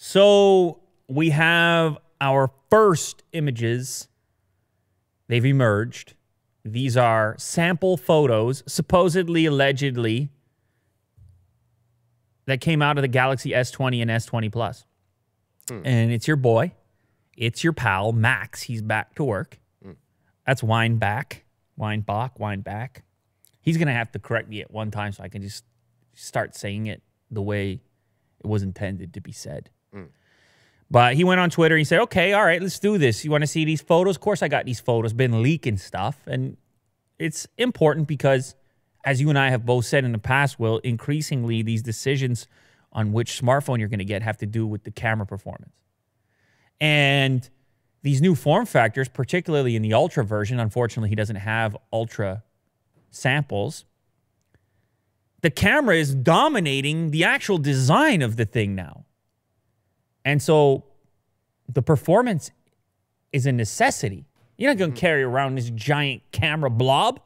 So we have our first images. They've emerged. These are sample photos, supposedly, allegedly, that came out of the Galaxy S20 and S20 Plus. Hmm. And it's your boy, it's your pal, Max. He's back to work. Hmm. That's Wine back, Wine Bach, Wine back. He's going to have to correct me at one time so I can just start saying it the way it was intended to be said. But he went on Twitter. And he said, "Okay, all right, let's do this. You want to see these photos? Of course, I got these photos. Been leaking stuff, and it's important because, as you and I have both said in the past, Will, increasingly these decisions on which smartphone you're going to get have to do with the camera performance, and these new form factors, particularly in the ultra version. Unfortunately, he doesn't have ultra samples. The camera is dominating the actual design of the thing now. And so the performance is a necessity. You're not going to mm-hmm. carry around this giant camera blob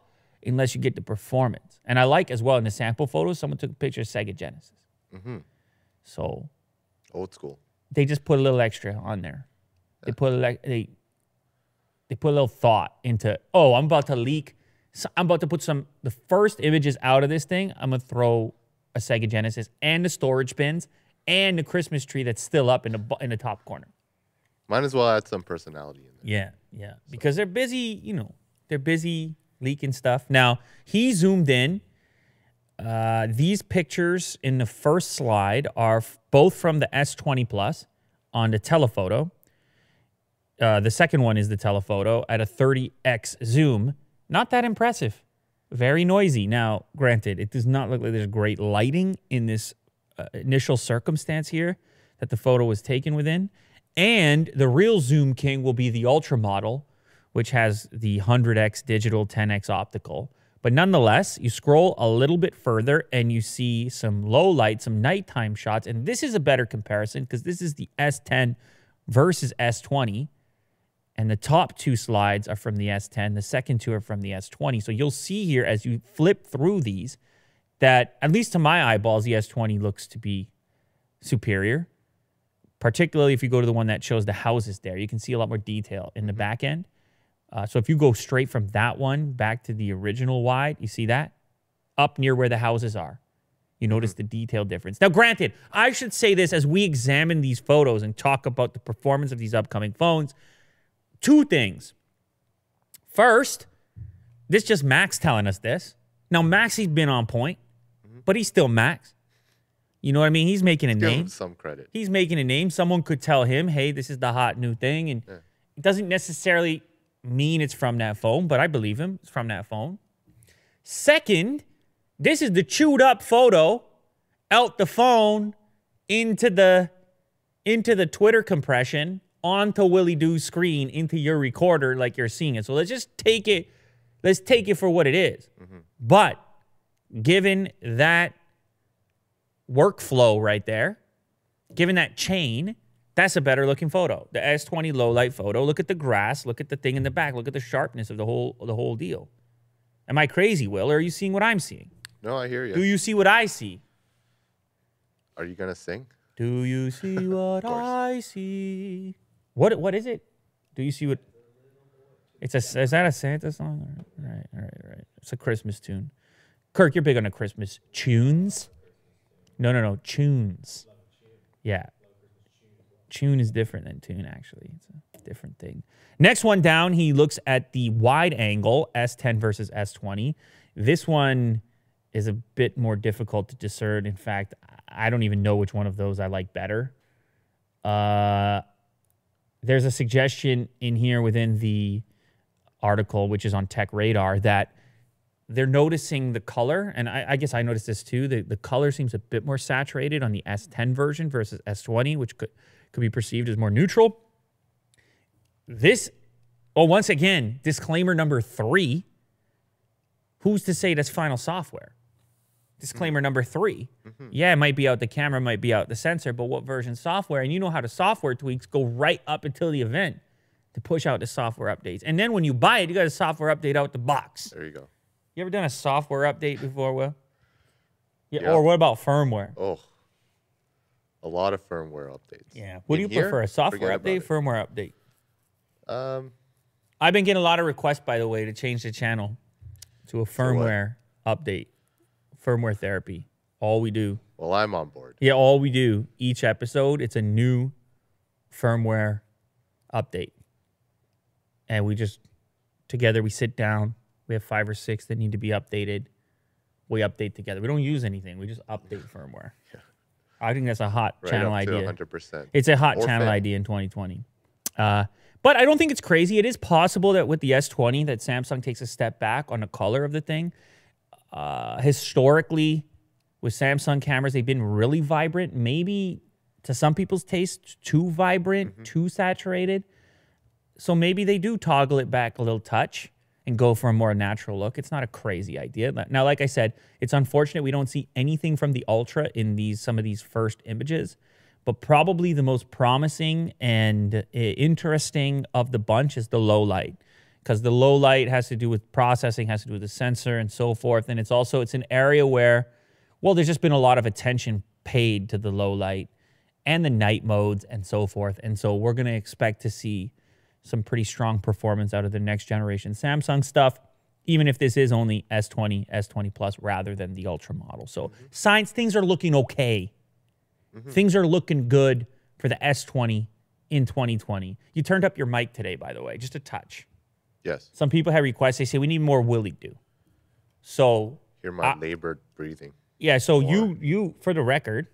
unless you get the performance. And I like as well in the sample photos, someone took a picture of Sega Genesis. Mm-hmm. So Old school. they just put a little extra on there. They put a, they they put a little thought into. Oh, I'm about to leak. So I'm about to put some the first images out of this thing. I'm gonna throw a Sega Genesis and the storage bins and the Christmas tree that's still up in the in the top corner. Might as well add some personality in there. Yeah, yeah. Because they're busy, you know, they're busy leaking stuff. Now, he zoomed in. Uh, these pictures in the first slide are both from the S20 Plus on the telephoto. Uh, the second one is the telephoto at a 30x zoom. Not that impressive. Very noisy. Now, granted, it does not look like there's great lighting in this uh, initial circumstance here that the photo was taken within. And the real Zoom King will be the Ultra model, which has the 100x digital, 10x optical. But nonetheless, you scroll a little bit further and you see some low light, some nighttime shots. And this is a better comparison because this is the S10 versus S20. And the top two slides are from the S10, the second two are from the S20. So you'll see here as you flip through these that, at least to my eyeballs, the S20 looks to be superior particularly if you go to the one that shows the houses there. You can see a lot more detail in the back end. Uh, so if you go straight from that one back to the original wide, you see that up near where the houses are. You notice the detail difference. Now, granted, I should say this as we examine these photos and talk about the performance of these upcoming phones. Two things. First, this just Max telling us this. Now, Max, he's been on point, but he's still Max. You know what I mean? He's making a Give name him some credit. he's making a name. Someone could tell him, hey, this is the hot new thing. And it doesn't necessarily mean it's from that phone, but I believe him. It's from that phone. Second, this is the chewed up photo out the phone into the into the Twitter compression onto Willie Doo's screen into your recorder like you're seeing it. So let's just take it, let's take it for what it is. Mm-hmm. But given that workflow right there, given that chain, that's a better looking photo. The S20 low light photo. Look at the grass. Look at the thing in the back. Look at the sharpness of the whole the whole deal. Am I crazy, Will? Or are you seeing what I'm seeing? No, I hear you. Do you see what I see? Are you gonna sing? Do you see what I see? What what is it? Do you see what? It's a is that a Santa song? Right, all right, all right. It's a Christmas tune. Kirk, you're big on the Christmas tunes. No, no, no, tunes. Yeah, tune is different than tune. Actually, it's a different thing. Next one down, he looks at the wide angle S10 versus S20. This one is a bit more difficult to discern. In fact, I don't even know which one of those I like better. Uh, there's a suggestion in here within the article, which is on Tech Radar, that they're noticing the color, and I, I guess I noticed this too. The, the color seems a bit more saturated on the S10 version versus S20, which could could be perceived as more neutral. This, oh, once again, disclaimer number three. Who's to say that's final software? Disclaimer mm-hmm. number 3 mm-hmm. Yeah, it might be out the camera, might be out the sensor, but what version software? And you know how the software tweaks go right up until the event to push out the software updates. And then when you buy it, you got a software update out the box. There you go. You ever done a software update before, Will? Yeah. Yeah. Or what about firmware? Oh, A lot of firmware updates. Yeah. What do you here, prefer, a software forget update, firmware update? Um, I've been getting a lot of requests, by the way, to change the channel to a firmware update, firmware therapy. All we do. well, I'm on board. Yeah, all we do each episode, it's a new firmware update. And we just together we sit down. We have five or six that need to be updated. We update together. We don't use anything. We just update firmware. Yeah. I think that's a hot Right channel idea. to 100%. It's a hot channel idea in 2020. Uh, but I don't think it's crazy. It is possible that with the S20 that Samsung takes a step back on the color of the thing. Uh, historically, with Samsung cameras, they've been really vibrant. Maybe to some people's taste, too vibrant, Mm-hmm. too saturated. So maybe they do toggle it back a little touch and go for a more natural look. It's not a crazy idea. Now, like I said, it's unfortunate we don't see anything from the Ultra in these some of these first images, but probably the most promising and uh, interesting of the bunch is the low light because the low light has to do with processing, has to do with the sensor and so forth, and it's also it's an area where well, there's just been a lot of attention paid to the low light and the night modes and so forth. And so we're going to expect to see some pretty strong performance out of the next generation Samsung stuff, even if this is only S20, S20 Plus rather than the Ultra model. So signs, things are looking okay. Mm-hmm. Things are looking good for the S20 in 2020. You turned up your mic today, by the way, just a touch. Yes. Some people have requests. They say we need more Willie do. So Hear my labored breathing. yeah, so you you for the record,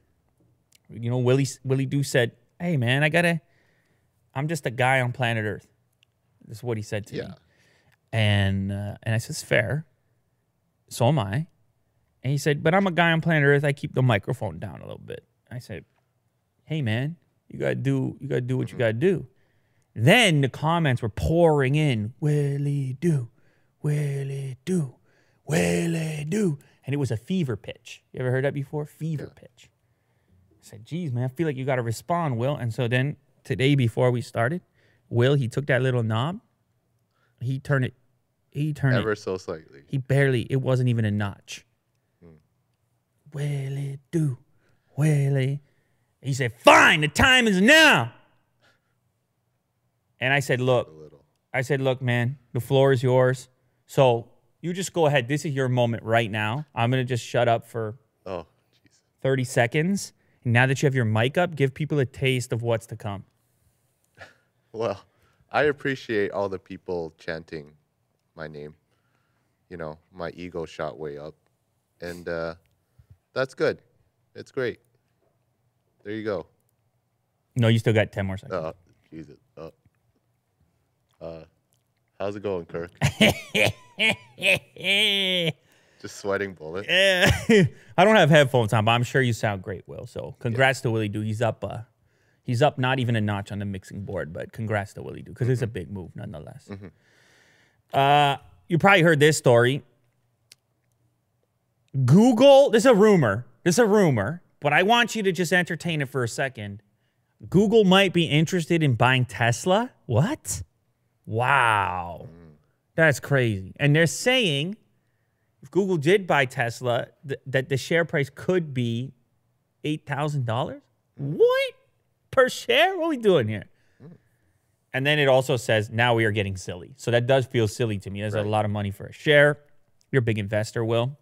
you know Willie Willie Do said, "Hey man, I gotta, I'm just a guy on planet Earth." This is what he said to me, and uh, and I said, fair." So am I, and he said, "But I'm a guy on planet Earth. I keep the microphone down a little bit." I said, "Hey man, you gotta do you gotta do what you gotta do." Then the comments were pouring in, Willie Do, Willie Do, Willie Do. And it was a fever pitch. You ever heard that before? Fever pitch. I said, geez, man, I feel like you got to respond, Will. And so then today, before we started, Will, he took that little knob, he turned it, he turned it Ever so slightly. he barely, it wasn't even a notch. Hmm. Willie do, Willie. He said, fine, the time is now. And I said, look, I said, look, man, the floor is yours. So you just go ahead. This is your moment right now. I'm going to just shut up for Oh, jeez. 30 seconds. And now that you have your mic up, give people a taste of what's to come. Well, I appreciate all the people chanting my name. You know, my ego shot way up. And uh, that's good. It's great. There you go. No, you still got 10 more seconds. Uh, Jesus. Uh, uh, how's it going, Kirk? Just sweating bullets. Yeah. I don't have headphones on, but I'm sure you sound great, Will. So congrats to Willie Do. He's up uh he's up not even a notch on the mixing board, but congrats to Willie Do, because it's a mm-hmm. big move nonetheless. Mm-hmm. Uh you probably heard this story. Google, this is a rumor. This is a rumor, but I want you to just entertain it for a second. Google might be interested in buying Tesla. What? Wow. Mm. That's crazy. And they're saying if Google did buy Tesla, th- that the share price could be eight thousand dollars. Mm. What per share? What are we doing here? And then it also says now we are getting silly. So that does feel silly to me. That's a lot of money for a share. You're a big investor, Will.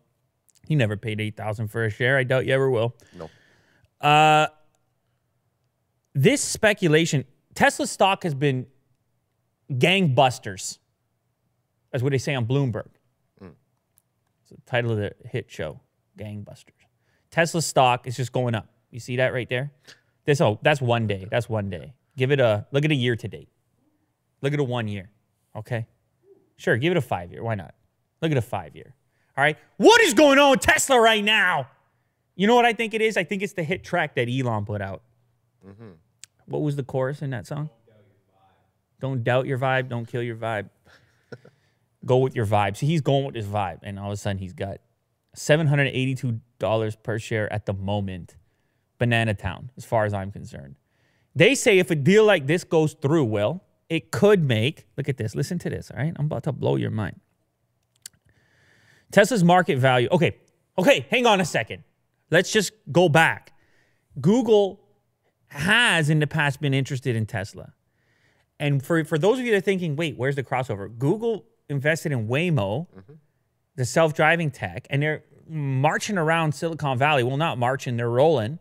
You never paid eight thousand for a share. I doubt you ever will. No. Uh, this speculation, Tesla stock has been gangbusters. That's what they say on Bloomberg. It's the title of the hit show, Gangbusters. Tesla stock is just going up. You see that right there? This oh, that's one day. That's one day. Give it a look at a year to date. Look at a one year. Okay. Sure, give it a five year. Why not? Look at a five year. All right. What is going on with Tesla right now? You know what I think it is? I think it's the hit track that Elon put out. Mm-hmm. What was the chorus in that song? Don't doubt your vibe. Don't kill your vibe. Go with your vibe. See, he's going with his vibe, and all of a sudden he's got seven hundred eighty-two dollars per share at the moment. Banana Town, as far as I'm concerned. They say if a deal like this goes through, Will, it could make. Look at this. Listen to this. All right, I'm about to blow your mind. Tesla's market value. Okay, okay, hang on a second. Let's just go back. Google has in the past been interested in Tesla. And for, for those of you that are thinking, wait, where's the crossover? Google invested in Waymo, mm-hmm. the self driving tech, and they're marching around Silicon Valley. Well, not marching, they're rolling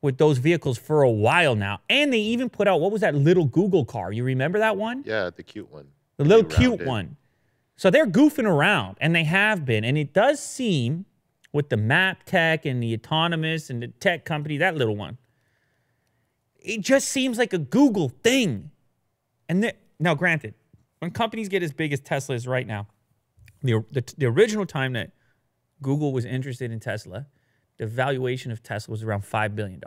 with those vehicles for a while now. And they even put out what was that little Google car? You remember that one? Yeah, the cute one. The little cute one. So they're goofing around, and they have been. And it does seem with the map tech and the autonomous and the tech company, that little one, it just seems like a Google thing. And now, granted, when companies get as big as Tesla is right now, the, the, the original time that Google was interested in Tesla, the valuation of Tesla was around $5 billion.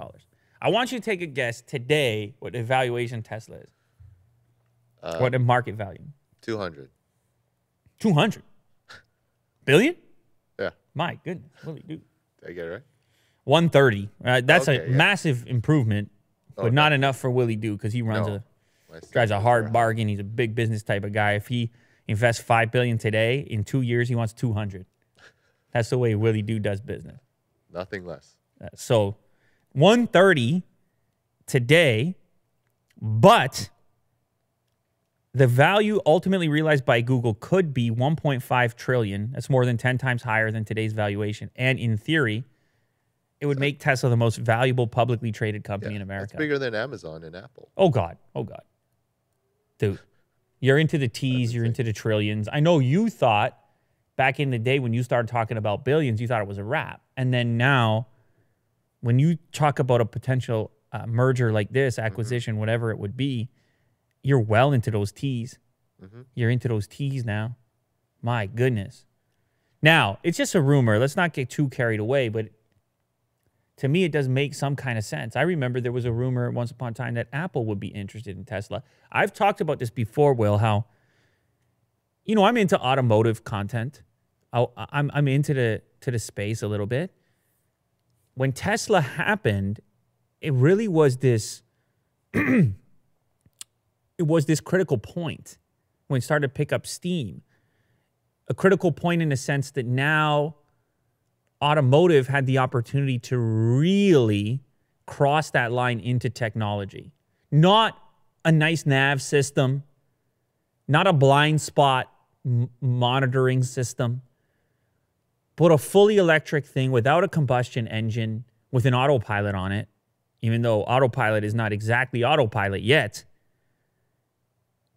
I want you to take a guess today what the valuation of Tesla is. what the market value? 200. 200 billion? Yeah. My goodness. Really, dude. Did I get it right? 130. Uh, that's a yeah. massive improvement, but Oh, not enough for Willie Doo because he runs No. a drives a hard bargain. He's a big business type of guy. If he invests five billion today, in two years he wants 200. That's the way Willie Doo does business. Nothing less. Uh, So 130 today, but the value ultimately realized by Google could be 1.5 trillion. That's more than 10 times higher than today's valuation. And in theory, it would make Tesla the most valuable publicly traded company in It's America. bigger than Amazon and Apple. Oh God. Oh God. Dude. You're into the T's, you're into the trillions. I know you thought back in the day when you started talking about billions, you thought it was a wrap. And then now, when you talk about a potential uh, merger like this, acquisition, whatever it would be, you're well into those T's. You're into those T's now. My goodness. Now, it's just a rumor. Let's not get too carried away, but to me, it does make some kind of sense. I remember there was a rumor once upon a time that Apple would be interested in Tesla. I've talked about this before, Will, how, you know, I'm into automotive content. I, I'm, I'm into the, to the space a little bit. When Tesla happened, it really was this, it was this critical point when it started to pick up steam. A critical point in the sense that now automotive had the opportunity to really cross that line into technology. Not a nice nav system, not a blind spot monitoring system, but a fully electric thing without a combustion engine with an autopilot on it, even though autopilot is not exactly autopilot yet.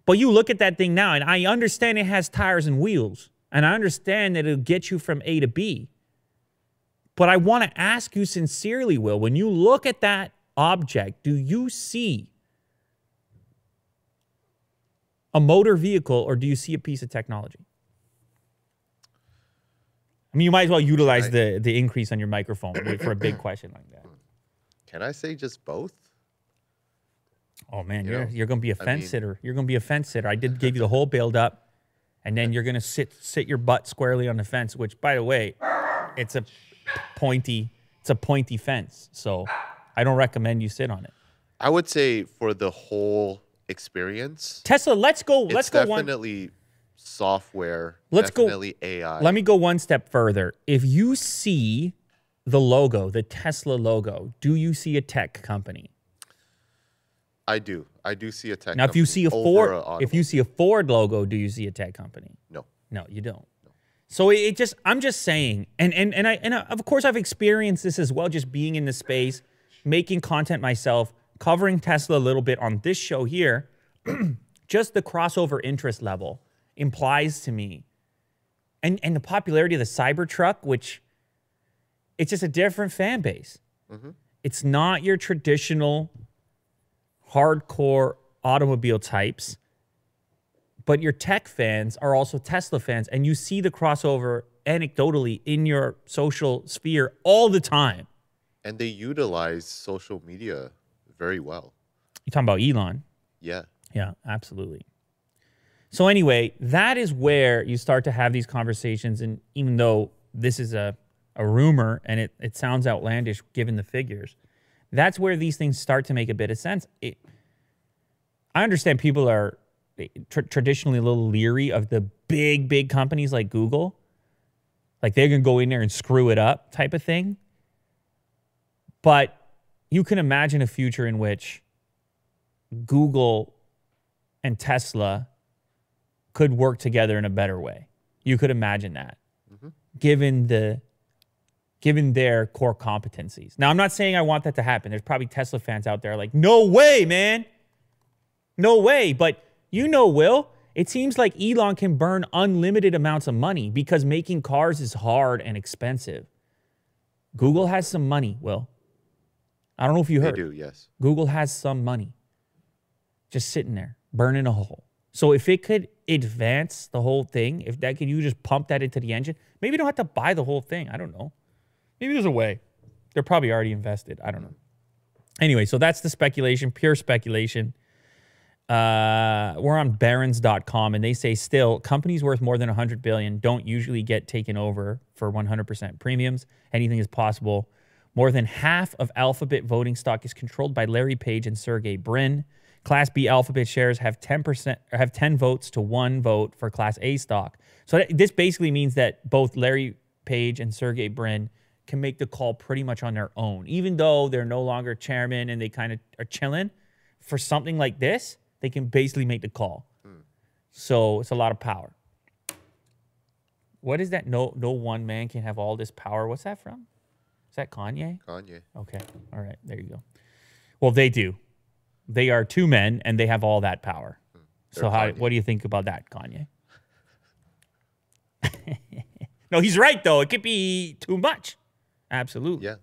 But you look at that thing now, and I understand it has tires and wheels, and I understand that it'll get you from A to B. But I want to ask you sincerely, Will, when you look at that object, do you see a motor vehicle or do you see a piece of technology? I mean, you might as well utilize I- the, the increase on your microphone for a big question like that. Can I say just both? Oh man, You you're know, you're gonna be a fence mean- sitter. You're gonna be a fence sitter. I did give you the whole build up, and then you're gonna sit sit your butt squarely on the fence. Which, by the way, it's a pointy it's a pointy fence. So I don't recommend you sit on it. I would say for the whole experience, Tesla, let's go. let's go one. definitely software. Let's go- definitely AI. Let me go one step further. If you see the logo, the Tesla logo, do you see a tech company? I do. I do see a tech. Now, if you see a Ford, a if you see a Ford logo, do you see a tech company? no, No, you don't. So it, it just I'm just saying, and and and I and I, of course I've experienced this as well, just being in the space, making content myself, covering Tesla a little bit on this show here. just the crossover interest level implies to me, and and the popularity of the Cybertruck, which it's just a different fan base. Mm-hmm. It's not your traditional hardcore automobile types but your tech fans are also Tesla fans, and you see the crossover anecdotally in your social sphere all the time. and they utilize social media very well. You're talking about Elon. Yeah, Yeah, absolutely. So, anyway, that is where you start to have these conversations. And even though this is a, a rumor and it, it sounds outlandish given the figures, that's where these things start to make a bit of sense. It, I understand people are eh, tr- traditionally a little leery of the big, big companies like Google. Like they're going to go in there and screw it up type of thing. But you can imagine a future in which Google and Tesla could work together in a better way. You could imagine that, mm-hmm. given the given their core competencies. Now, I'm not saying I want that to happen. There's probably Tesla fans out there like, no way, man. No way. But you know, Will, it seems like Elon can burn unlimited amounts of money because making cars is hard and expensive. Google has some money, Will. I don't know if you heard. They do, yes. Google has some money just sitting there, burning a hole. So if it could advance the whole thing, if that could you just pump that into the engine, maybe you don't have to buy the whole thing. I don't know. Maybe there's a way. They're probably already invested. I don't know. Anyway, so that's the speculation, pure speculation. Uh, we're on barrons.com and they say still companies worth more than 100 billion don't usually get taken over for 100% premiums. Anything is possible. More than half of Alphabet voting stock is controlled by Larry Page and Sergey Brin. Class B Alphabet shares have 10% or have 10 votes to 1 vote for Class A stock. So this basically means that both Larry Page and Sergey Brin can make the call pretty much on their own. Even though they're no longer chairman and they kind of are chilling, for something like this, they can basically make the call. So it's a lot of power. What is that? No, no one man can have all this power. What's that from? Is that Kanye? Kanye. Okay. All right. There you go. Well, they do. They are two men and they have all that power. Hmm. So They're how Kanye. what do you think about that, Kanye? no, he's right though. It could be too much. Absolutely. Yeah.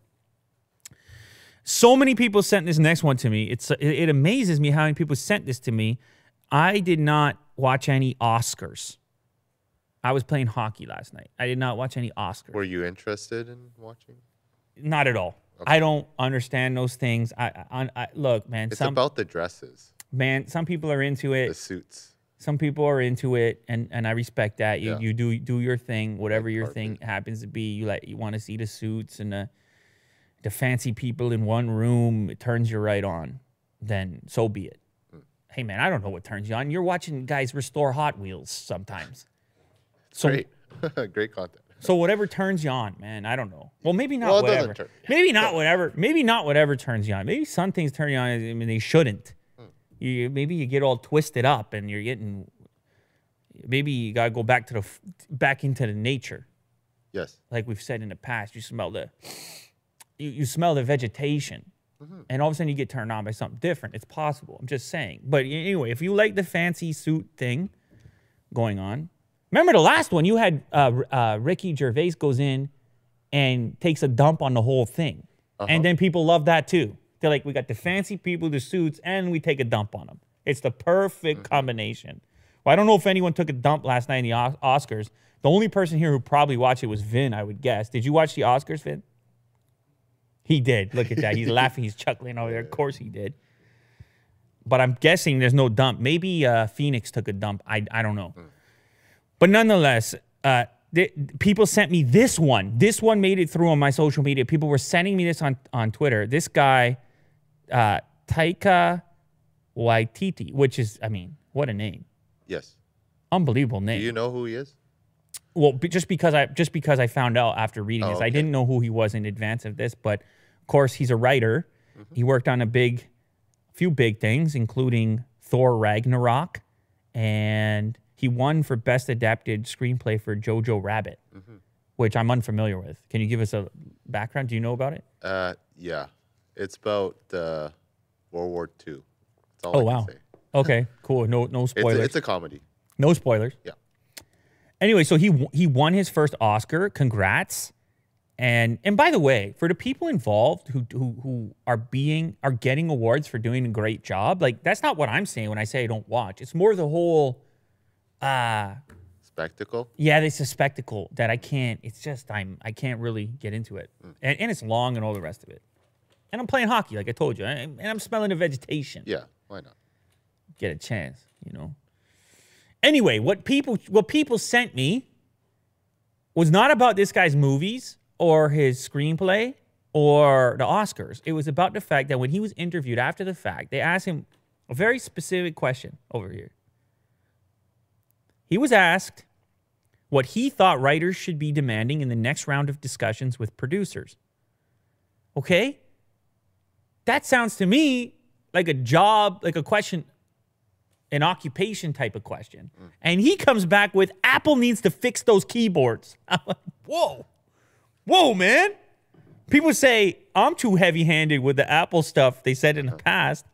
So many people sent this next one to me. It's it, it amazes me how many people sent this to me. I did not watch any Oscars. I was playing hockey last night. I did not watch any Oscars. Were you interested in watching? Not at all. I don't understand those things. I, I, I look, man. It's some about the dresses, man. Some people are into it. the suits. Some people are into it, and and I respect that. You Yeah. you do do your thing, whatever Red your thing happens to be. You like you want to see the suits and the the fancy people in one room. It turns you right on. Then so be it. Hmm. Hey man, I don't know what turns you on. You're watching guys restore Hot Wheels sometimes. So Great. Great content. So whatever turns you on, man, I don't know. Well, maybe not Well, whatever. turn- Maybe not whatever. Maybe not whatever turns you on. Maybe some things turn you on. I mean, they shouldn't. Hmm. You maybe you get all twisted up and you're getting. Maybe you gotta go back to the back into the nature, Yes. like we've said in the past. You smell the. You, you smell the vegetation, and all of a sudden you get turned on by something different. It's possible. I'm just saying. But anyway, if you like the fancy suit thing going on, remember the last one you had uh, uh, Ricky Gervais goes in and takes a dump on the whole thing, and then people love that too. They're like, we got the fancy people, the suits, and we take a dump on them. It's the perfect combination. Well, I don't know if anyone took a dump last night in the Os- Oscars. The only person here who probably watched it was Vin, I would guess. Did you watch the Oscars, Vin? He did. Look at that. He's laughing. He's chuckling over there. Of course he did. But I'm guessing there's no dump. Maybe uh, Phoenix took a dump. I, I don't know. But nonetheless, uh, th- people sent me this one. This one made it through on my social media. People were sending me this on, on Twitter. This guy, uh, Taika Waititi, which is, I mean, what a name. Yes. Unbelievable name. Do you know who he is? Well, just because I just because I found out after reading Oh, this, I didn't know who he was in advance of this. But of course, he's a writer. Mm-hmm. He worked on a big, few big things, including Thor Ragnarok, and he won for best adapted screenplay for Jojo Rabbit, Mm-hmm. which I'm unfamiliar with. Can you give us a background? Do you know about it? Uh, yeah. It's about uh, World War II. Oh I wow. can say. Okay, cool. No, no It's spoilers. a, it's a comedy. no spoilers. Yeah. Anyway, so he he won his first Oscar. Congrats. And and by the way, for the people involved who who who are being are getting awards for doing a great job, like that's not what I'm saying when I say I don't watch. It's more the whole uh Spectacle. yeah, it's a spectacle that I can't it's just I'm I can't really get into it. And and it's long and all the rest of it. And I'm playing hockey, like I told you, and I'm smelling the vegetation Yeah. Why not? get a chance, you know. Anyway, what people what people sent me was not about this guy's movies or his screenplay or the Oscars. It was about the fact that when he was interviewed after the fact, they asked him a very specific question over here. He was asked what he thought writers should be demanding in the next round of discussions with producers. Okay? That sounds to me like a job, like a question, an occupation type of question. And he comes back with Apple needs to fix those keyboards. I'm like, whoa, whoa, man. People say I'm too heavy handed with the Apple stuff they said in the past.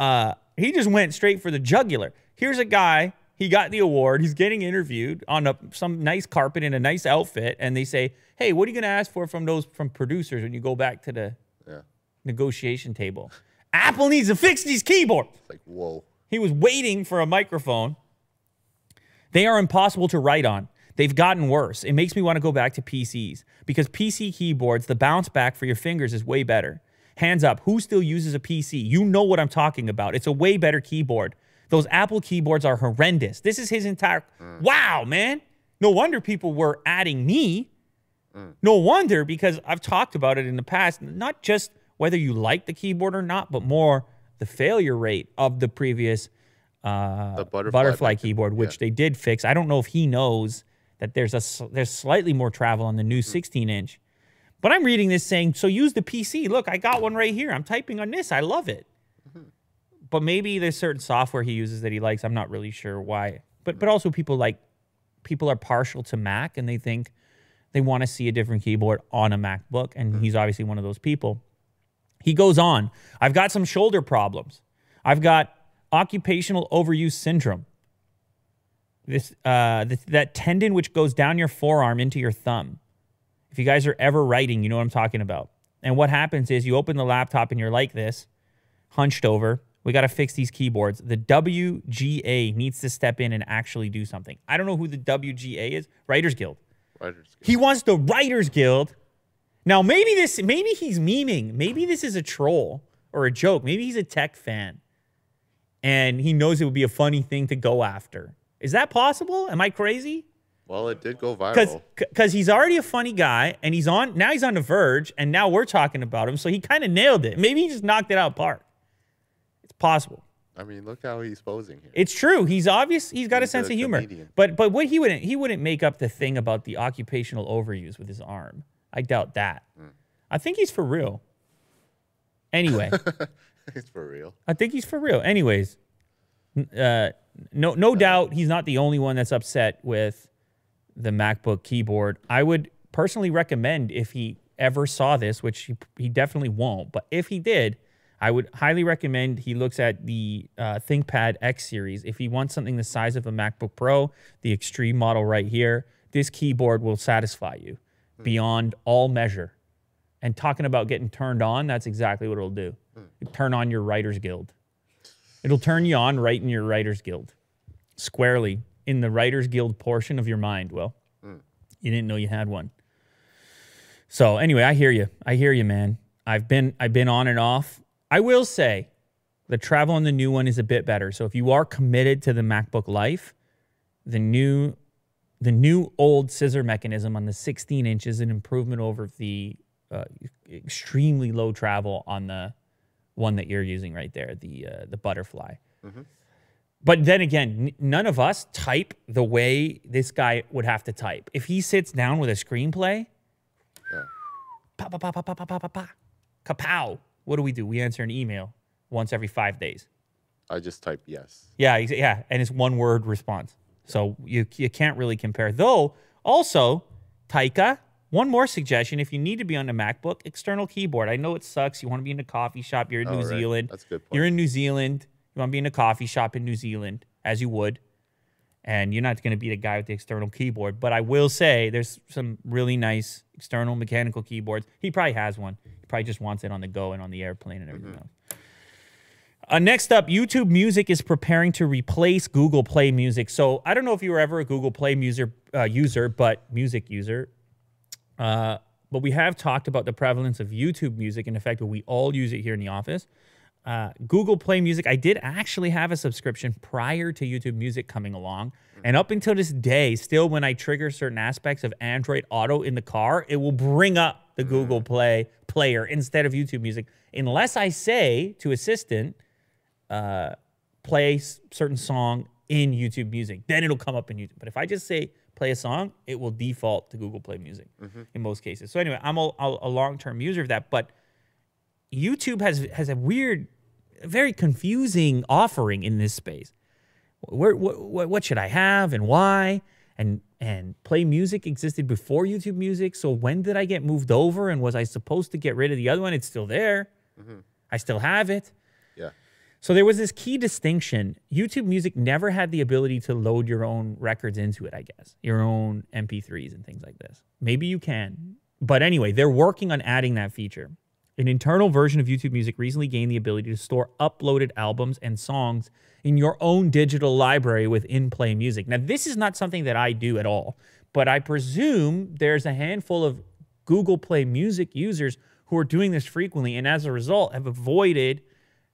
Uh, he just went straight for the jugular. Here's a guy, he got the award, he's getting interviewed on a, some nice carpet in a nice outfit, and they say, Hey, what are you gonna ask for from those from producers when you go back to the Yeah. negotiation table? Apple needs to fix these keyboards. It's like, whoa. He was waiting for a microphone. They are impossible to write on. They've gotten worse. It makes me want to go back to PCs because PC keyboards, the bounce back for your fingers is way better. Hands up, who still uses a PC? You know what I'm talking about. It's a way better keyboard. Those Apple keyboards are horrendous. This is his entire. Mm. Wow, man. No wonder people were adding me. Mm. No wonder because I've talked about it in the past, not just whether you like the keyboard or not, but more the failure rate of the previous uh, The butterfly butterfly keyboard, which they did fix. I don't know if he knows that there's a there's slightly more travel on the new mm. 16 inch. But I'm reading this saying, so use the PC. Look, I got one right here. I'm typing on this. I love it. But maybe there's certain software he uses that he likes. I'm not really sure why. But but also people like people are partial to Mac and they think they want to see a different keyboard on a MacBook, and he's obviously one of those people. He goes on, I've got some shoulder problems. I've got occupational overuse syndrome. This, uh, this that tendon which goes down your forearm into your thumb. If you guys are ever writing, you know what I'm talking about. And what happens is you open the laptop and you're like this, hunched over. We got to fix these keyboards. The WGA needs to step in and actually do something. I don't know who the WGA is. Writers Guild. Writers Guild. He wants the Writers Guild. Now, maybe this, maybe he's memeing. Maybe this is a troll or a joke. Maybe he's a tech fan, and he knows it would be a funny thing to go after. Is that possible? Am I crazy? Well, it did go viral. because he's already a funny guy, and he's on now. He's on the Verge, and now we're talking about him. So he kind of nailed it. Maybe he just knocked it out of park. Possible. I mean, look how he's posing here. It's true. He's obvious. He's got a sense a of humor. comedian. But but what he wouldn't he wouldn't make up the thing about the occupational overuse with his arm. I doubt that. Hmm. I think he's for real. Anyway, it's for real. I think he's for real. Anyways, uh, no no doubt he's not the only one that's upset with the MacBook keyboard. I would personally recommend if he ever saw this, which he, he definitely won't, but if he did, I would highly recommend he looks at the uh, ThinkPad X series. If he wants something the size of a MacBook Pro, the extreme model right here, this keyboard will satisfy you hmm. beyond all measure. And talking about getting turned on, that's exactly what it'll do. Hmm. Turn on your Writers Guild. It'll turn you on right in your Writers Guild, squarely in the Writers Guild portion of your mind. Well, hmm. you didn't know you had one. So anyway, I hear you. I hear you, man. I've been I've been on and off. I will say, the travel on the new one is a bit better. So if you are committed to the MacBook Life, the new the new old scissor mechanism on the 16 inch is an improvement over the uh, extremely low travel on the one that you're using right there, the uh, the butterfly. But then again, none of us type the way this guy would have to type. If he sits down with a screenplay, Yeah. pa pa pa pa pa pa pa pa pa, kapow. What do we do? We answer an email once every five days. I just type yes. Yeah, yeah, and it's one word response. So you you can't really compare. Though also, Taika, one more suggestion: if you need to be on the MacBook, external keyboard. I know it sucks. You want to be in a coffee shop. You're in Oh, New right. Zealand. That's a good point. You're in New Zealand. You want to be in a coffee shop in New Zealand, as you would, and you're not going to be the guy with the external keyboard. But I will say, there's some really nice external mechanical keyboards. He probably has one. He probably just wants it on the go and on the airplane and everything else. Uh, next up, YouTube Music is preparing to replace Google Play Music. So I don't know if you were ever a Google Play user, uh, user, but music user. Uh, but we have talked about the prevalence of YouTube Music and the fact that we all use it here in the office. Uh, Google Play Music, I did actually have a subscription prior to YouTube Music coming along. And up until this day, still when I trigger certain aspects of Android Auto in the car, it will bring up the Google Play player instead of YouTube Music, unless I say to Assistant, uh, play certain song in YouTube Music. Then it'll come up in YouTube. But if I just say play a song, it will default to Google Play Music in most cases. So anyway, I'm a, a, a long-term user of that. But YouTube has has a weird, very confusing offering in this space. Where what, what should I have and why? And and play music existed before YouTube Music. So when did I get moved over? And was I supposed to get rid of the other one? It's still there. Mm-hmm. I still have it. Yeah. So there was this key distinction. YouTube Music never had the ability to load your own records into it, I guess, your own MP3s and things like this. Maybe you can. But anyway, they're working on adding that feature. An internal version of YouTube Music recently gained the ability to store uploaded albums and songs in your own digital library with in play music. Now, this is not something that I do at all, but I presume there's a handful of Google Play Music users who are doing this frequently and as a result have avoided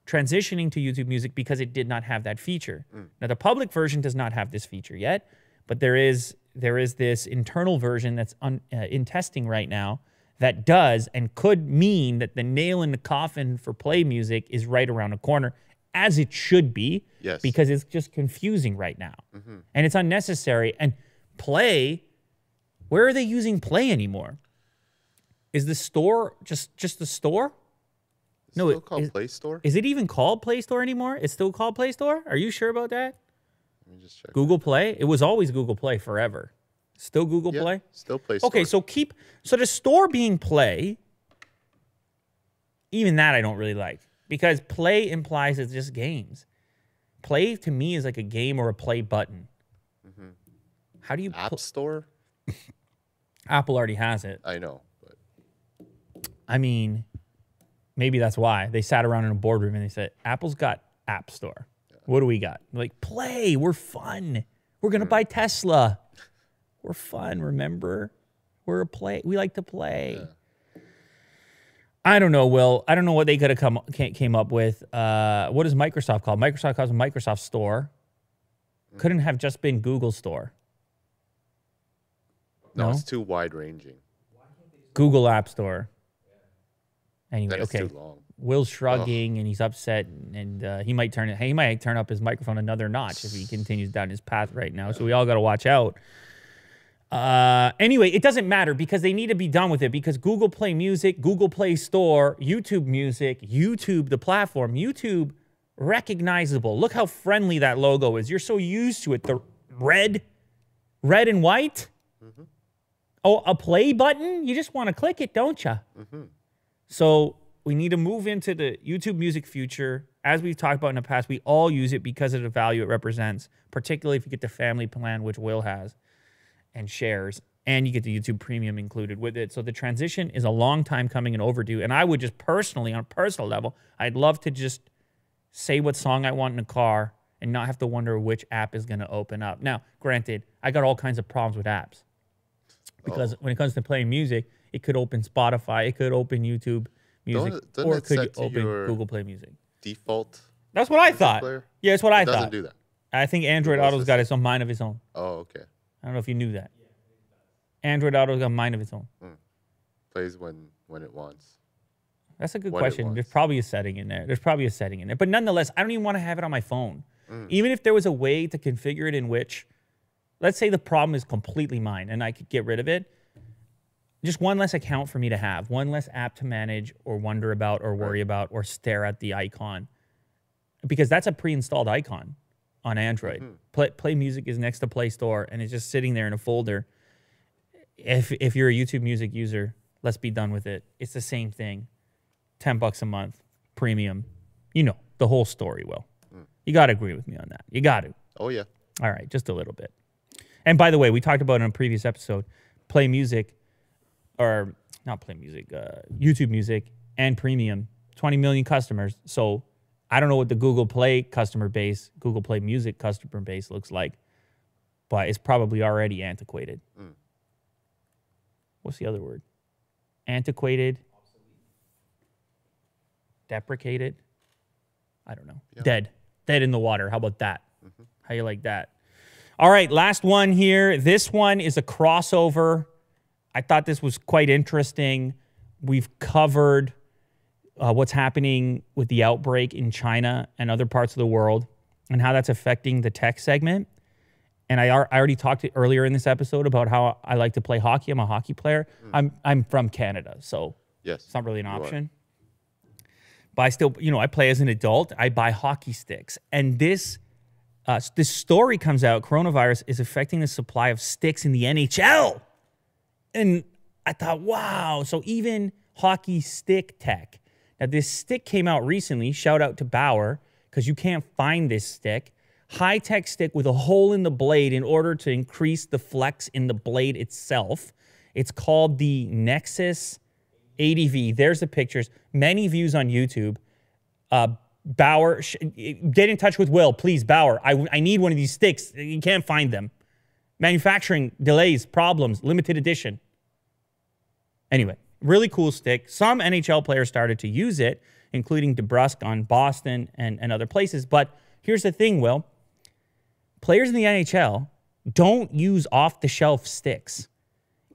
transitioning to YouTube Music because it did not have that feature. Now the public version does not have this feature yet, but there is there is this internal version that's un, uh, in testing right now that does and could mean that the nail in the coffin for play music is right around the corner as it should be Yes. because it's just confusing right now. Mm-hmm. And it's unnecessary and play where are they using play anymore? Is the store just just the store? It's No, still called is- Play Store. Is it even called Play Store anymore? It's still called Play Store? Are you sure about that? Let me just check. Google Play? It was always Google Play forever. Still Google Yeah, Play? Still Play Store. Okay, so keep so the store being Play, even that I don't really like because Play implies it's just games. Play to me is like a game or a play button. Mm-hmm. How do you App Store. Apple already has it. I know, but I mean, maybe that's why they sat around in a boardroom and they said, "Apple's got App Store. What do we got?" Like, play. We're fun. We're gonna mm. buy Tesla. We're fun. Remember, we're a play. We like to play. I don't know, Will. I don't know what they could have come came up with. Uh, what is Microsoft called? Microsoft calls it Microsoft Store. Couldn't have just been Google Store. no, No? it's too wide ranging. Google App Store. Anyway, Then okay. too long. Will's shrugging and he's upset, and uh, he might turn it. He might turn up his microphone another notch if he continues down his path right now. So we all got to watch out. Uh, anyway, it doesn't matter because they need to be done with it because Google Play Music, Google Play Store, YouTube Music, YouTube, the platform, YouTube, recognizable. Look how friendly that logo is. You're so used to it. The red, red and white. Oh, a play button. You just want to click it, don't you? So we need to move into the YouTube music future. As we've talked about in the past, we all use it because of the value it represents, particularly if you get the family plan, which Will has, and shares, and you get the YouTube premium included with it. So the transition is a long time coming and overdue. And I would just personally, on a personal level, I'd love to just say what song I want in a car and not have to wonder which app is going to open up. Now, granted, I got all kinds of problems with apps because oh. when it comes to playing music, it could open Spotify, it could open YouTube Music, Don't- doesn't or it could open Google Play Music. Default. That's what I thought. player? Yeah, that's what I It doesn't thought. do that. I think Android Auto's got its own mind of its own. Oh, okay. I don't know if you knew that. Android Auto's got a mind of its own. Plays when when it wants. That's a good what question. There's probably a setting in there. There's probably a setting in there. But nonetheless, I don't even want to have it on my phone. Mm. Even if there was a way to configure it in which, let's say the problem is completely mine and I could get rid of it, just one less account for me to have, one less app to manage or wonder about or worry about or stare at the icon. Because that's a pre installed icon on Android. Mm-hmm. Play, Play Music is next to Play Store and it's just sitting there in a folder. If, if you're a YouTube Music user, let's be done with it. It's the same thing. 10 bucks a month, premium. You know, the whole story, Will. You got to agree with me on that. You got to. Oh yeah. All right, just a little bit. And by the way, we talked about in a previous episode, Play Music, or not Play Music, uh, YouTube Music and Premium, 20 million customers. So I don't know what the Google Play customer base, Google Play Music customer base looks like, but it's probably already antiquated. Hmm. What's the other word? Antiquated, deprecated. I don't know. Dead. Dead in the water. How about that? Mm-hmm. How you like that? All right, last one here. This one is a crossover. I thought this was quite interesting. We've covered uh, what's happening with the outbreak in China and other parts of the world and how that's affecting the tech segment. And I, ar- I already talked to, earlier in this episode about how I like to play hockey. I'm a hockey player. I'm, I'm from Canada, so Yes. it's not really an option. but I still, you know, I play as an adult. I buy hockey sticks, and this uh, this story comes out. Coronavirus is affecting the supply of sticks in the NHL, and I thought, wow. So even hockey stick tech. Now this stick came out recently. Shout out to Bauer because you can't find this stick. High tech stick with a hole in the blade in order to increase the flex in the blade itself. It's called the Nexus ADV. There's the pictures. Many views on YouTube. Uh, Bauer, get in touch with Will, please. Bauer, I, I need one of these sticks. You can't find them. Manufacturing delays, problems, limited edition. Anyway, really cool stick. Some NHL players started to use it, including DeBrusk on Boston and, and other places. But here's the thing, Will. Players in the NHL don't use off the shelf sticks.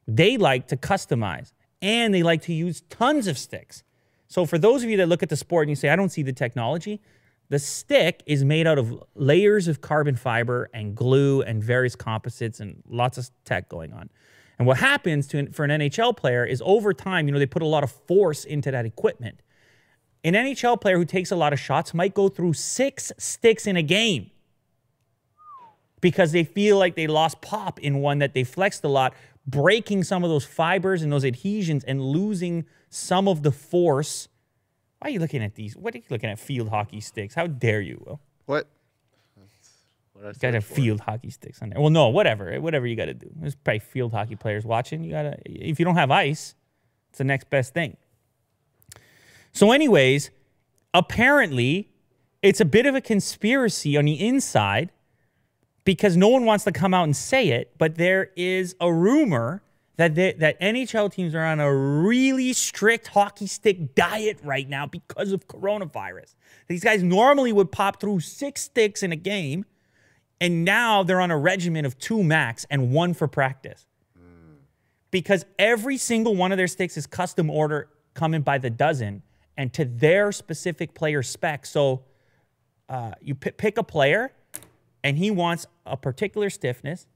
They like to customize and they like to use tons of sticks. So, for those of you that look at the sport and you say, I don't see the technology, the stick is made out of layers of carbon fiber and glue and various composites and lots of tech going on. And what happens to for an NHL player is over time, you know, they put a lot of force into that equipment. An NHL player who takes a lot of shots might go through six sticks in a game because they feel like they lost pop in one that they flexed a lot, breaking some of those fibers and those adhesions and losing some of the force. Why are you looking at these? What are you looking at field hockey sticks? How dare you, Will? What? I Got have field hockey sticks on there. Well, no, whatever. Eh, whatever you got to do. There's probably field hockey players watching. You got to, if you don't have ice, it's the next best thing. So, anyways, apparently it's a bit of a conspiracy on the inside because no one wants to come out and say it, but there is a rumor that they, that NHL teams are on a really strict hockey stick diet right now because of coronavirus. These guys normally would pop through six sticks in a game, and now they're on a regimen of two max and one for practice. Because every single one of their sticks is custom order coming by the dozen and to their specific player spec. So uh, you p- pick a player and he wants a particular stiffness.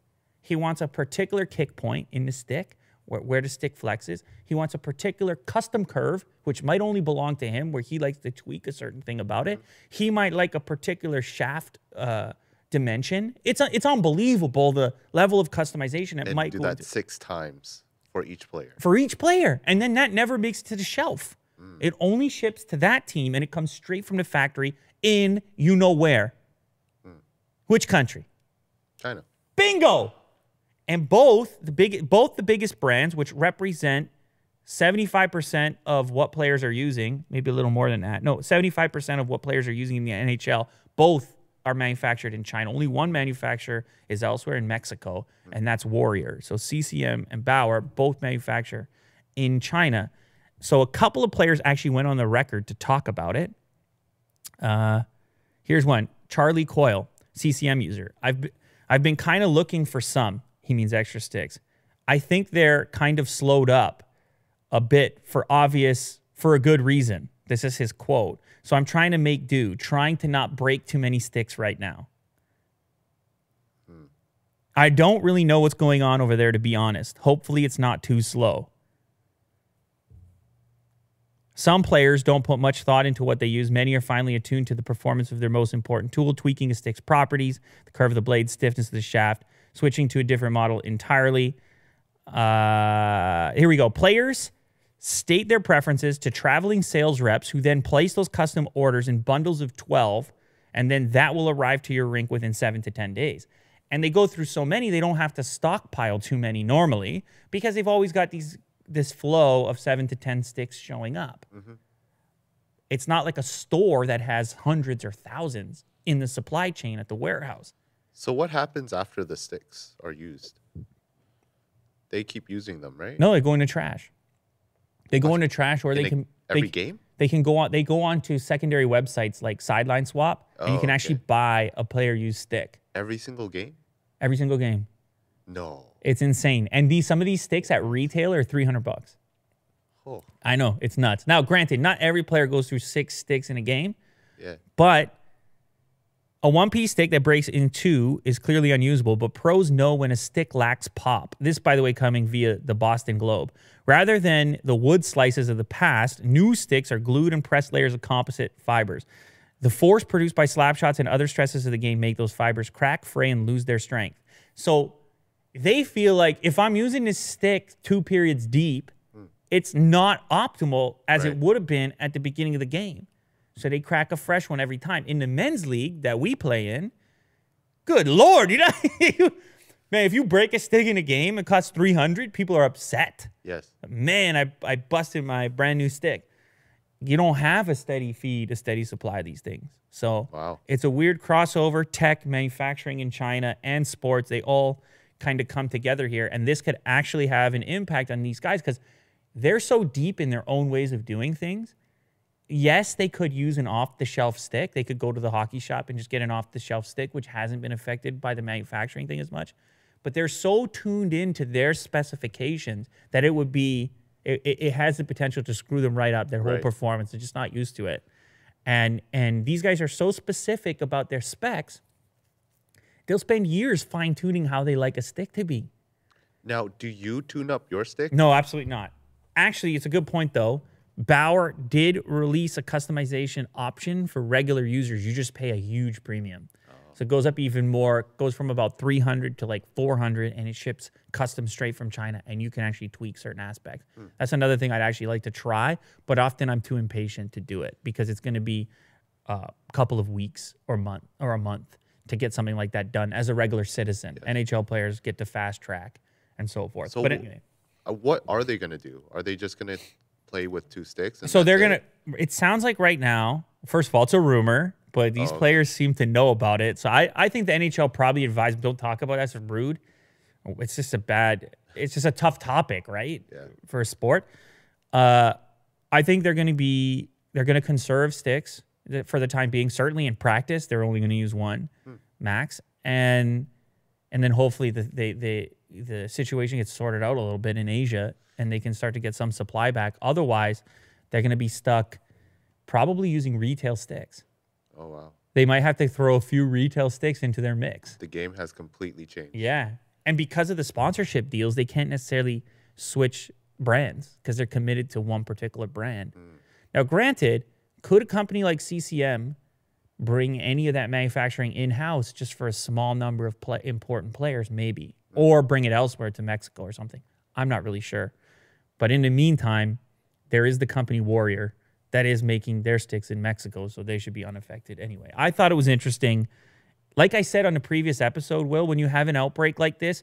He wants a particular kick point in the stick where, where the stick flexes. He wants a particular custom curve, which might only belong to him, where he likes to tweak a certain thing about it. He might like a particular shaft uh, dimension. It's, uh, it's unbelievable the level of customization it And might do go that six times for each player. for each player. And then that never makes it to the shelf. Hmm. It only ships to that team and it comes straight from the factory in you know where. Hmm. Which country? China. Bingo. And both the big both the biggest brands which represent 75% of what players are using, maybe a little more than that. No, 75% of what players are using in the NHL, both are manufactured in China. Only one manufacturer is elsewhere in Mexico, and that's Warrior. So CCM and Bauer both manufacture in China. So a couple of players actually went on the record to talk about it. Uh, here's one Charlie Coyle, CCM user. I've, I've been kind of looking for some, he means extra sticks. I think they're kind of slowed up a bit for obvious, for a good reason. This is his quote. So I'm trying to make do, trying to not break too many sticks right now. I don't really know what's going on over there, to be honest. Hopefully, it's not too slow. Some players don't put much thought into what they use. Many are finally attuned to the performance of their most important tool, tweaking a stick's properties, the curve of the blade, stiffness of the shaft, switching to a different model entirely. Uh, here we go. Players state their preferences to traveling sales reps who then place those custom orders in bundles of 12, and then that will arrive to your rink within seven to 10 days. And they go through so many, they don't have to stockpile too many normally because they've always got these this flow of seven to 10 sticks showing up. Mm-hmm. It's not like a store that has hundreds or thousands in the supply chain at the warehouse. So what happens after the sticks are used? They keep using them, right? No, they go into trash. They go into trash, or In they can every they, game? They can go on. They go on to secondary websites like Sideline Swap, and you Oh, can actually okay. buy a player used stick Every single game? every single game. No. It's insane. And these some of these sticks at retail are three hundred bucks. Oh, I know it's nuts. Now, granted, not every player goes through six sticks in a game, yeah. but A one piece stick that breaks in two is clearly unusable, but pros know when a stick lacks pop. This, by the way, coming via the Boston Globe. Rather than the wood slices of the past, new sticks are glued and pressed layers of composite fibers. The force produced by slap shots and other stresses of the game make those fibers crack, fray, and lose their strength. So they feel like if I'm using this stick two periods deep, hmm. it's not optimal as it would have been at the beginning of the game. So they crack a fresh one every time. In the men's league that we play in, good lord, you know, man, if you break a stick in a game, it costs 300, people are upset. Yes. Man, I, I busted my brand new stick. You don't have a steady feed, a steady supply of these things. So Wow. it's a weird crossover. Tech, manufacturing in China, and sports, they all kind of come together here. And this could actually have an impact on these guys because they're so deep in their own ways of doing things. Yes, they could use an off the shelf stick. They could go to the hockey shop and just get an off the shelf stick, which hasn't been affected by the manufacturing thing as much. But they're so tuned into their specifications that it would be, it, it has the potential to screw them right up their whole Right. performance. They're just not used to it. And and these guys are so specific about their specs, they'll spend years fine tuning how they like a stick to be. Now, do you tune up your stick? No, absolutely not. Actually, it's a good point though. Bauer did release a customization option for regular users. You just pay a huge premium. So it goes up even more, It goes from about 300 to like 400 and it ships custom straight from China and you can actually tweak certain aspects. That's another thing I'd actually like to try, but often I'm too impatient to do it because it's going to be a couple of weeks or month or a month to get something like that done as a regular citizen. NHL players get to fast track and so forth. So but anyway, Uh, what are they going to do? Are they just going to play with two sticks? So they're it? gonna. It sounds like right now. First of all, it's a rumor, but these Oh, okay. players seem to know about it. So I, I think the NHL probably advised don't talk about that. It's rude. It's just a bad. It's just a tough topic, right? Yeah. For a sport. Uh, I think they're going to be. They're going to conserve sticks for the time being. Certainly in practice, they're only going to use one max, and and then hopefully the they, they the situation gets sorted out a little bit in Asia and they can start to get some supply back. Otherwise, they're going to be stuck probably using retail sticks. Oh wow, They might have to throw a few retail sticks into their mix. the game has completely changed. Yeah. And because of the sponsorship deals, they can't necessarily switch brands because they're committed to one particular brand. Hmm. Now, granted, could a company like CCM bring any of that manufacturing in house just for a small number of pla important players? Maybe. Or bring it elsewhere to Mexico or something. I'm not really sure. But in the meantime, there is the company Warrior that is making their sticks in Mexico, so they should be unaffected anyway. I thought it was interesting. Like I said on the previous episode, Will, when you have an outbreak like this,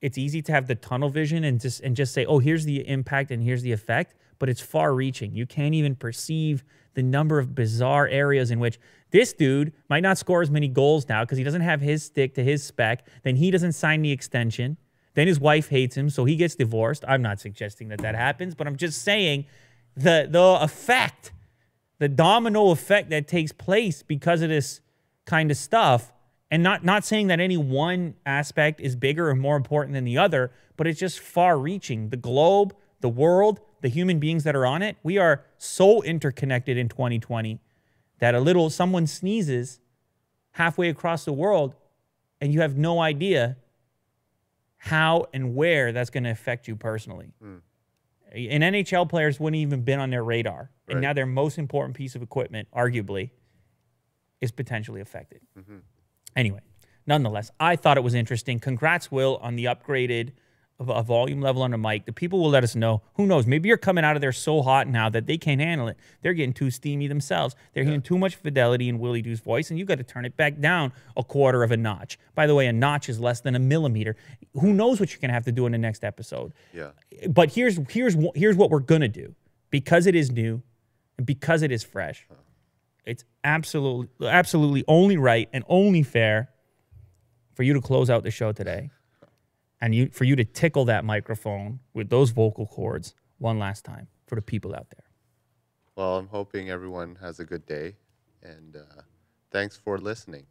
it's easy to have the tunnel vision and just and just say, "Oh, here's the impact and here's the effect," but it's far-reaching. You can't even perceive the number of bizarre areas in which this dude might not score as many goals now because he doesn't have his stick to his spec. Then he doesn't sign the extension. Then his wife hates him, so he gets divorced. I'm not suggesting that that happens, but I'm just saying the the effect, the domino effect that takes place because of this kind of stuff. And not not saying that any one aspect is bigger or more important than the other, but it's just far reaching. The globe, the world, the human beings that are on it, we are so interconnected in 2020 that a little someone sneezes halfway across the world and you have no idea how and where that's going to affect you personally. Hmm. And NHL players wouldn't even been on their radar. And now their most important piece of equipment, arguably, is potentially affected. Mm-hmm. Anyway, nonetheless, I thought it was interesting. Congrats, Will, on the upgraded a volume level on the mic. The people will let us know. Who knows? Maybe you're coming out of there so hot now that they can't handle it. They're getting too steamy themselves. They're hearing too much fidelity in Willie Doo's voice, and you got to turn it back down a quarter of a notch. By the way, a notch is less than a millimeter. Who knows what you're gonna have to do in the next episode? Yeah. but here's here's here's what we're gonna do because it is new and because it is fresh. It's absolutely absolutely only right and only fair for you to close out the show today, and you for you to tickle that microphone with those vocal cords one last time for the people out there. Well, I'm hoping everyone has a good day, and uh, thanks for listening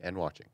and watching.